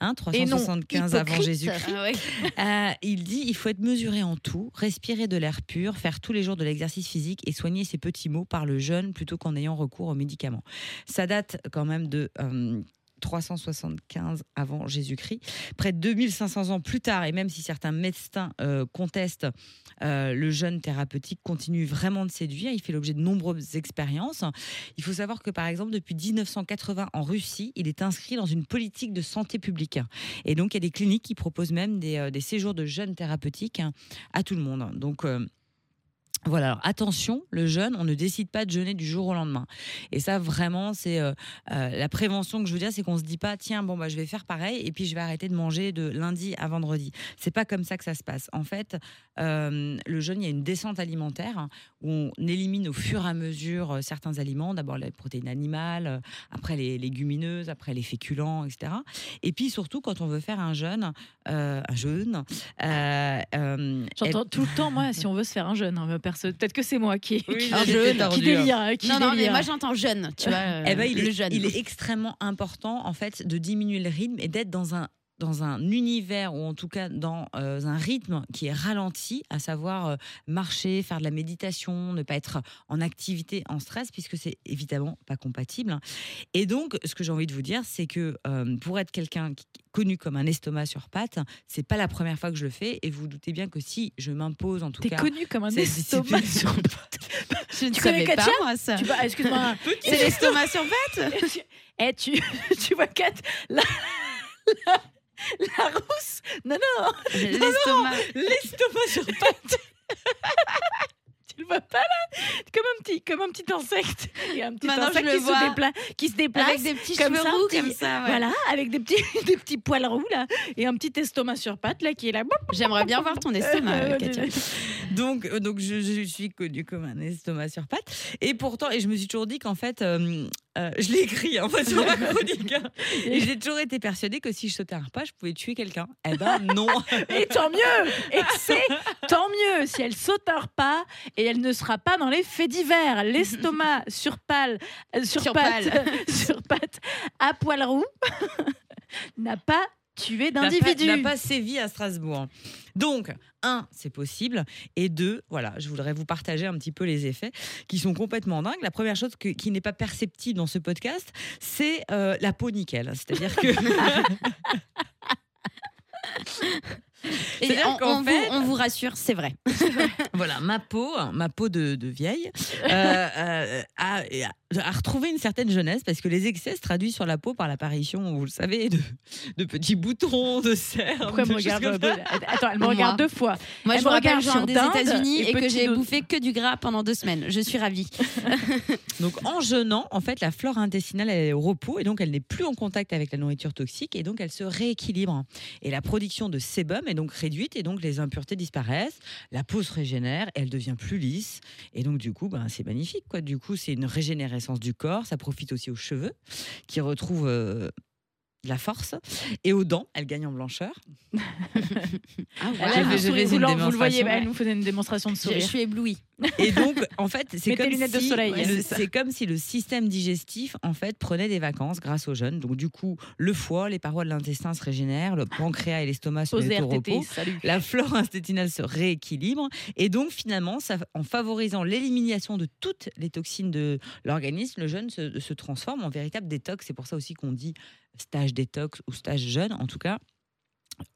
hein, Et non, 375 avant hypocrite. Ah ouais. Euh, il dit il faut être mesuré en tout, respirer de l'air pur, faire tous les jours de l'exercice physique et soigner ses petits maux par le jeûne plutôt qu'en ayant recours aux médicaments. Ça date quand même de. euh, 375 avant Jésus-Christ. Près de 2500 ans plus tard, et même si certains médecins euh, contestent, euh, le jeûne thérapeutique continue vraiment de séduire. Il fait l'objet de nombreuses expériences. Il faut savoir que, par exemple, depuis 1980 en Russie, il est inscrit dans une politique de santé publique. Et donc, il y a des cliniques qui proposent même des, euh, séjours de jeûne thérapeutique hein, à tout le monde. Donc, voilà, alors attention, le jeûne, on ne décide pas de jeûner du jour au lendemain. Et ça, vraiment, c'est euh, euh, la prévention que je veux dire, c'est qu'on se dit pas, tiens, bon, bah, je vais faire pareil et puis je vais arrêter de manger de lundi à vendredi. C'est pas comme ça que ça se passe. En fait, euh, le jeûne, il y a une descente alimentaire hein, où on élimine au fur et à mesure certains aliments, d'abord les protéines animales, après les légumineuses, après les féculents, etc. Et puis surtout, quand on veut faire un jeûne, un jeûne, J'entends tout le temps, moi, si on veut se faire un jeûne, hein, perso. Peut-être que c'est moi qui, Oui, qui, un qui délire. hein, qui Non, non, mais moi j'entends jeune, tu vois. euh, Eh ben, il, le est, jeune. il est extrêmement important en fait de diminuer le rythme et d'être dans un dans un univers ou en tout cas dans euh, un rythme qui est ralenti, à savoir euh, marcher, faire de la méditation, ne pas être en activité, en stress, puisque c'est évidemment pas compatible. Et donc, ce que j'ai envie de vous dire, c'est que euh, pour être quelqu'un connu comme un estomac sur pattes, c'est pas la première fois que je le fais, et vous, vous doutez bien que si je m'impose en tout T'es cas connu comme un estomac sur Je ne Tu connais savais pas, moi, ça. Excuse-moi. C'est l'estomac sur pattes Eh, tu, tu vois, Kat, la, la rousse. Non, non, L'estomac. l'estomac sur pattes. tu le vois pas là? Comme un petit, comme un petit insecte et un petit Maintenant, insecte qui, se dépla- qui se déplace. Avec des petits comme cheveux ça, roux petit- comme ça. ouais. Voilà, avec des petits, des petits poils roux là, et un petit estomac sur patte là qui est là. J'aimerais bien voir ton estomac, Euh, Katia. Donc, donc je, je suis connue comme un estomac sur pattes. Et pourtant, et je me suis toujours dit qu'en fait, euh, euh, je l'ai écrit en fait sur ma chronique. hein. Et j'ai toujours été persuadée que si je sautais un repas, je pouvais tuer quelqu'un. Eh ben non. Et tant mieux Et c'est tant mieux si elle saute un repas et elle ne sera pas dans les faits divers. L'estomac sur pâle, euh, sur, Sur patte, pâle. sur patte, à poil roux, n'a pas tué N'a pas- pas sévi à Strasbourg. Donc, un, c'est possible. Et deux, voilà, je voudrais vous partager un petit peu les effets qui sont complètement dingues. La première chose que- qui n'est pas perceptible dans ce podcast, c'est euh, la peau nickel. C'est-à-dire que. Et on, on fait- vous, on vous rassure, c'est vrai. voilà, ma peau, ma peau de, de vieille, euh, euh, a, retrouvé une certaine jeunesse parce que les excès se traduisent sur la peau par l'apparition, vous le savez, de, de petits boutons, de cernes. Pourquoi elle de me regarde euh. Attends, elle me Moi. regarde deux fois. Moi, Elle je me regarde sur des États-Unis et et que j'ai bouffé que du gras pendant deux semaines. Je suis ravie. Donc en jeûnant, en fait, la flore intestinale elle est au repos et donc elle n'est plus en contact avec la nourriture toxique et donc elle se rééquilibre. Et la production de sébum est donc réduite et donc les impuretés disparaissent, la peau se régénère, elle devient plus lisse et donc du coup, ben, c'est magnifique quoi. Du coup, c'est une régénérescence du corps, ça profite aussi aux cheveux qui retrouvent euh, de la force et aux dents, elle gagne en blancheur. Ah, Elle J'ai a fait- le j'ai sourire fait une roulant, vous le voyez, elle nous faisait une démonstration de Je, sourire. je suis éblouie. Et donc, en fait, c'est comme, si le- Ouais, c'est ça. c'est comme si le système digestif, en fait, prenait des vacances grâce au jeûne. Donc, du coup, le foie, les parois de l'intestin se régénèrent, le pancréas et l'estomac se mettent au RTT, repos. salut. La flore intestinale se rééquilibre et donc finalement, ça, en favorisant l'élimination de toutes les toxines de l'organisme, le jeûne se, se transforme en véritable détox. C'est pour ça aussi qu'on dit stage détox ou stage jeûne. En tout cas,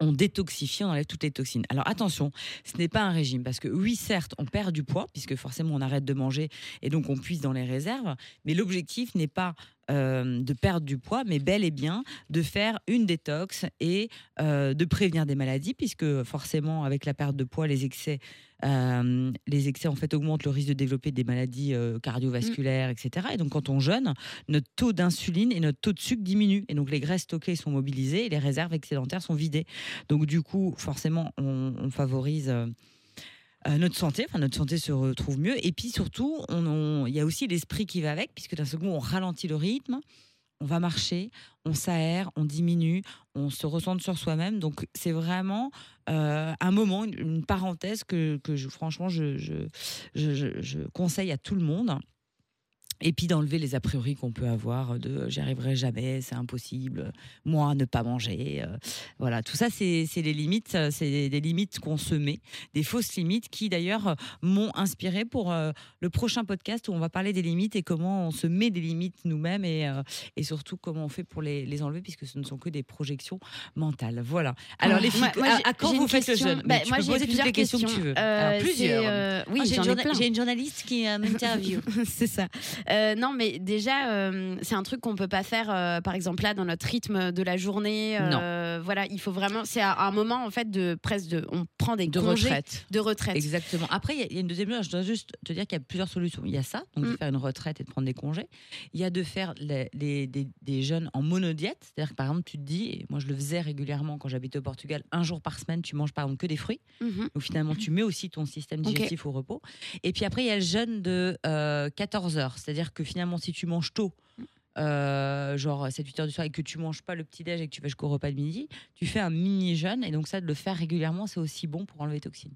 on détoxifie, on enlève toutes les toxines. Alors attention, ce n'est pas un régime parce que oui, certes, on perd du poids puisque forcément on arrête de manger et donc on puise dans les réserves, mais l'objectif n'est pas euh, de perdre du poids, mais bel et bien de faire une détox et euh, de prévenir des maladies puisque forcément avec la perte de poids, les excès, euh, les excès en fait augmentent le risque de développer des maladies cardiovasculaires, etc. Et donc quand on jeûne, notre taux d'insuline et notre taux de sucre diminue et donc les graisses stockées sont mobilisées et les réserves excédentaires sont vidées. Donc du coup, forcément, on, on favorise euh, notre santé, enfin notre santé se retrouve mieux. Et puis surtout, on- on- il y a aussi l'esprit qui va avec, puisque d'un second, on ralentit le rythme, on va marcher, on s'aère, on diminue, on se ressent sur soi-même. Donc c'est vraiment euh, un moment, une, parenthèse que, que je, franchement, je- je- je conseille à tout le monde. Et puis d'enlever les a priori qu'on peut avoir de j'y arriverai jamais, c'est impossible, moi ne pas manger. euh, voilà, tout ça, c'est les limites, euh, c'est des limites qu'on se met, des fausses limites qui d'ailleurs euh, m'ont inspiré pour euh, le prochain podcast où on va parler des limites et comment on se met des limites nous-mêmes et, euh, et surtout comment on fait pour les, les enlever puisque ce ne sont que des projections mentales. Voilà. Alors les filles, Moi- moi, à, quand vous faites le question. jeûne? Bah, Mais Tu moi, j'ai plusieurs les questions, que tu veux. Euh, Alors, plusieurs. euh, oui, Ah, j'ai une journa- une journaliste qui euh, m'interviewe. c'est ça. Euh, non, mais déjà, euh, c'est un truc qu'on peut pas faire, euh, par exemple là, dans notre rythme de la journée. euh, Voilà, il faut vraiment. C'est à un moment en fait de presque de. On prend des de congés retraite. de retraite. Exactement. Après, il y a- il y, a une deuxième chose. Je dois juste te dire qu'il y a plusieurs solutions. Il y a ça, donc de Mm. faire une retraite et de prendre des congés. Il y a de faire les, les- des, des jeunes en monodiète. C'est-à-dire que par exemple, tu te dis, et moi je le faisais régulièrement quand j'habitais au Portugal, un jour par semaine, tu manges par exemple que des fruits. Mhm. Donc finalement, tu mets aussi ton système digestif au repos. Et puis après, il y a le jeûne de euh, 14 heures. C'est-à-dire que finalement, si tu manges tôt, euh, genre 7-8 heures du soir, et que tu manges pas le petit-déj et que tu fais jusqu'au repas de midi, tu fais un mini-jeûne. Et donc ça, de le faire régulièrement, c'est aussi bon pour enlever les toxines.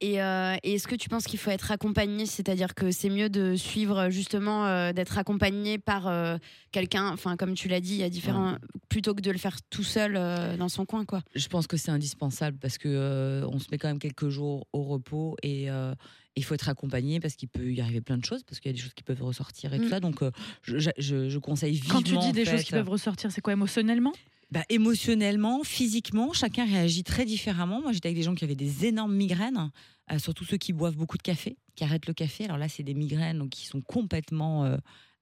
Et, euh, et est-ce que tu penses qu'il faut être accompagné? C'est-à-dire que c'est mieux de suivre justement, euh, d'être accompagné par euh, quelqu'un, enfin comme tu l'as dit, il y a différents. plutôt que de le faire tout seul dans son coin, quoi. Je pense que c'est indispensable parce que on se met quand même quelques jours au repos et il faut être accompagné parce qu'il peut y arriver plein de choses parce qu'il y a des choses qui peuvent ressortir et tout Mm. ça. Donc euh, je, je- conseille vivement. Quand tu dis des fait, choses qui peuvent ressortir, c'est quoi émotionnellement? Bah, émotionnellement, physiquement, chacun réagit très différemment. Moi, j'étais avec des gens qui avaient des énormes migraines, euh, surtout ceux qui boivent beaucoup de café, qui arrêtent le café. Alors là, c'est des migraines donc, qui sont complètement euh,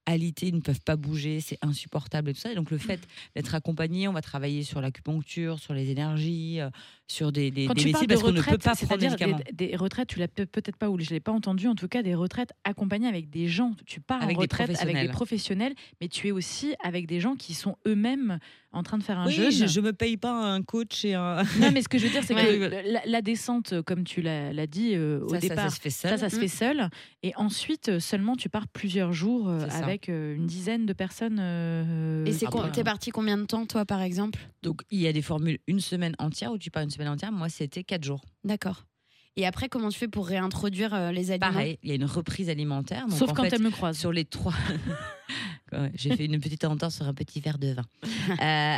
alitées, ils ne peuvent pas bouger, c'est insupportable et tout ça. Et donc le fait d'être accompagné, on va travailler sur l'acupuncture, sur les énergies, euh, sur des, des, Quand des tu métiers parles de parce qu'on ne peut retraite, pas prendre c'est-à-dire médicaments. des, des retraites, tu l'as peut- peut-être pas ou je l'ai pas entendu, en tout cas des retraites accompagnées avec des gens. Tu pars Avec en des retraite avec des professionnels. mais tu es aussi avec des gens qui sont eux-mêmes en train de faire un Oui, jeûne. je, je me paye pas un coach et un. Non, mais ce que je veux dire, c'est Ouais. que la, la descente, comme tu l'as dit euh, au Ça, ça, départ, ça se fait seul. ça, ça se Mm. fait seul. Et ensuite, euh, seulement, tu pars plusieurs jours euh, avec euh, une dizaine de personnes. euh, Et c'est t'es parti combien de temps, toi, par exemple? Donc il y a des formules une semaine entière où tu pars une semaine entière. Moi, c'était quatre jours. D'accord. Et après, comment tu fais pour réintroduire euh, les aliments? Pareil, il y a une reprise alimentaire. Donc, Sauf en quand fait, elle me croise. sur les trois. J'ai fait une petite entorse sur un petit verre de vin. Euh,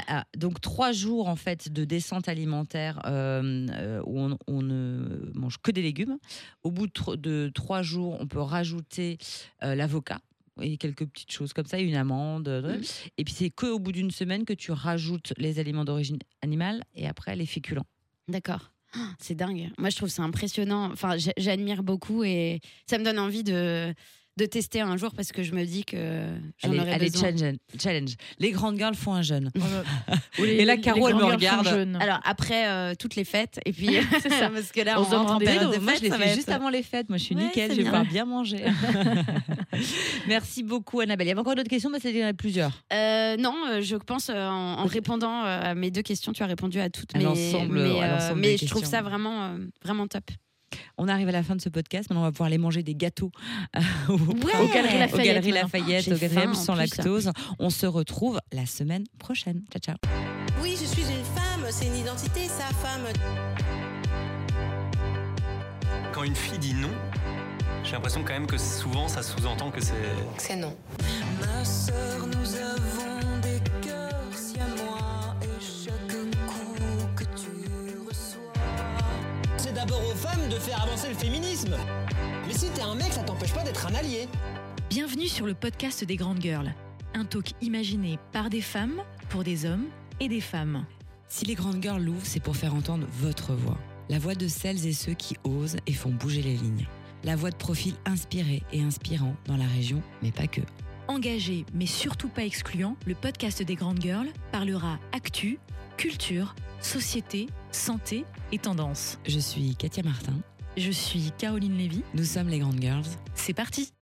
ah, donc trois jours en fait de descente alimentaire euh, où on, on ne mange que des légumes. Au bout de, tro- de trois jours, on peut rajouter euh, l'avocat et quelques petites choses comme ça, une amande. Mhm. Et puis c'est que au bout d'une semaine que tu rajoutes les aliments d'origine animale et après les féculents. D'accord. C'est dingue. Moi, je trouve ça impressionnant. Enfin, j'a- j'admire beaucoup et ça me donne envie de, de tester un jour parce que je me dis que j'en aurais allez, besoin. challenge, challenge. Les grandes girls font un jeûne. Ou les- Et là, Caro, elle me regarde. Alors après euh, toutes les fêtes et puis C'est ça. parce que là On on, rentre en période rendez-vous. de Moi, je l'ai fait être- juste avant les fêtes. Moi, je suis Ouais, nickel. Je vais bien. pouvoir bien manger. Merci beaucoup, Annabelle. Il y avait encore d'autres questions, mais c'était plusieurs. Euh, non, euh, je pense euh, en, en répondant euh, à mes deux questions, tu as répondu à toutes À mes mais, à euh, l'ensemble mais des je trouve ça vraiment euh, vraiment top. On arrive à la fin de ce podcast. Maintenant, on va pouvoir aller manger des gâteaux euh, au- Ouais. Aux Galeries aux Lafayette, Galeries aux Galeries faim, en sans plus. lactose. On se retrouve la semaine prochaine. Ciao, ciao. Oui, je suis une femme, c'est une identité, sa femme. Quand une fille dit non, j'ai l'impression quand même que souvent ça sous-entend que c'est C'est non. Ma sœur, nous avons de faire avancer le féminisme. Mais si t'es un mec, ça t'empêche pas d'être un allié. Bienvenue sur le podcast des grandes girls. Un talk imaginé par des femmes, pour des hommes et des femmes. Si les grandes girls l'ouvrent, c'est pour faire entendre votre voix. La voix de celles et ceux qui osent et font bouger les lignes. La voix de profils inspirés et inspirants dans la région, mais pas que. Engagé mais surtout pas excluant, le podcast des grandes girls parlera actu, culture, société, santé et tendance. Je suis Katia Martin. Je suis Caroline Lévy. Nous sommes les grandes girls. C'est parti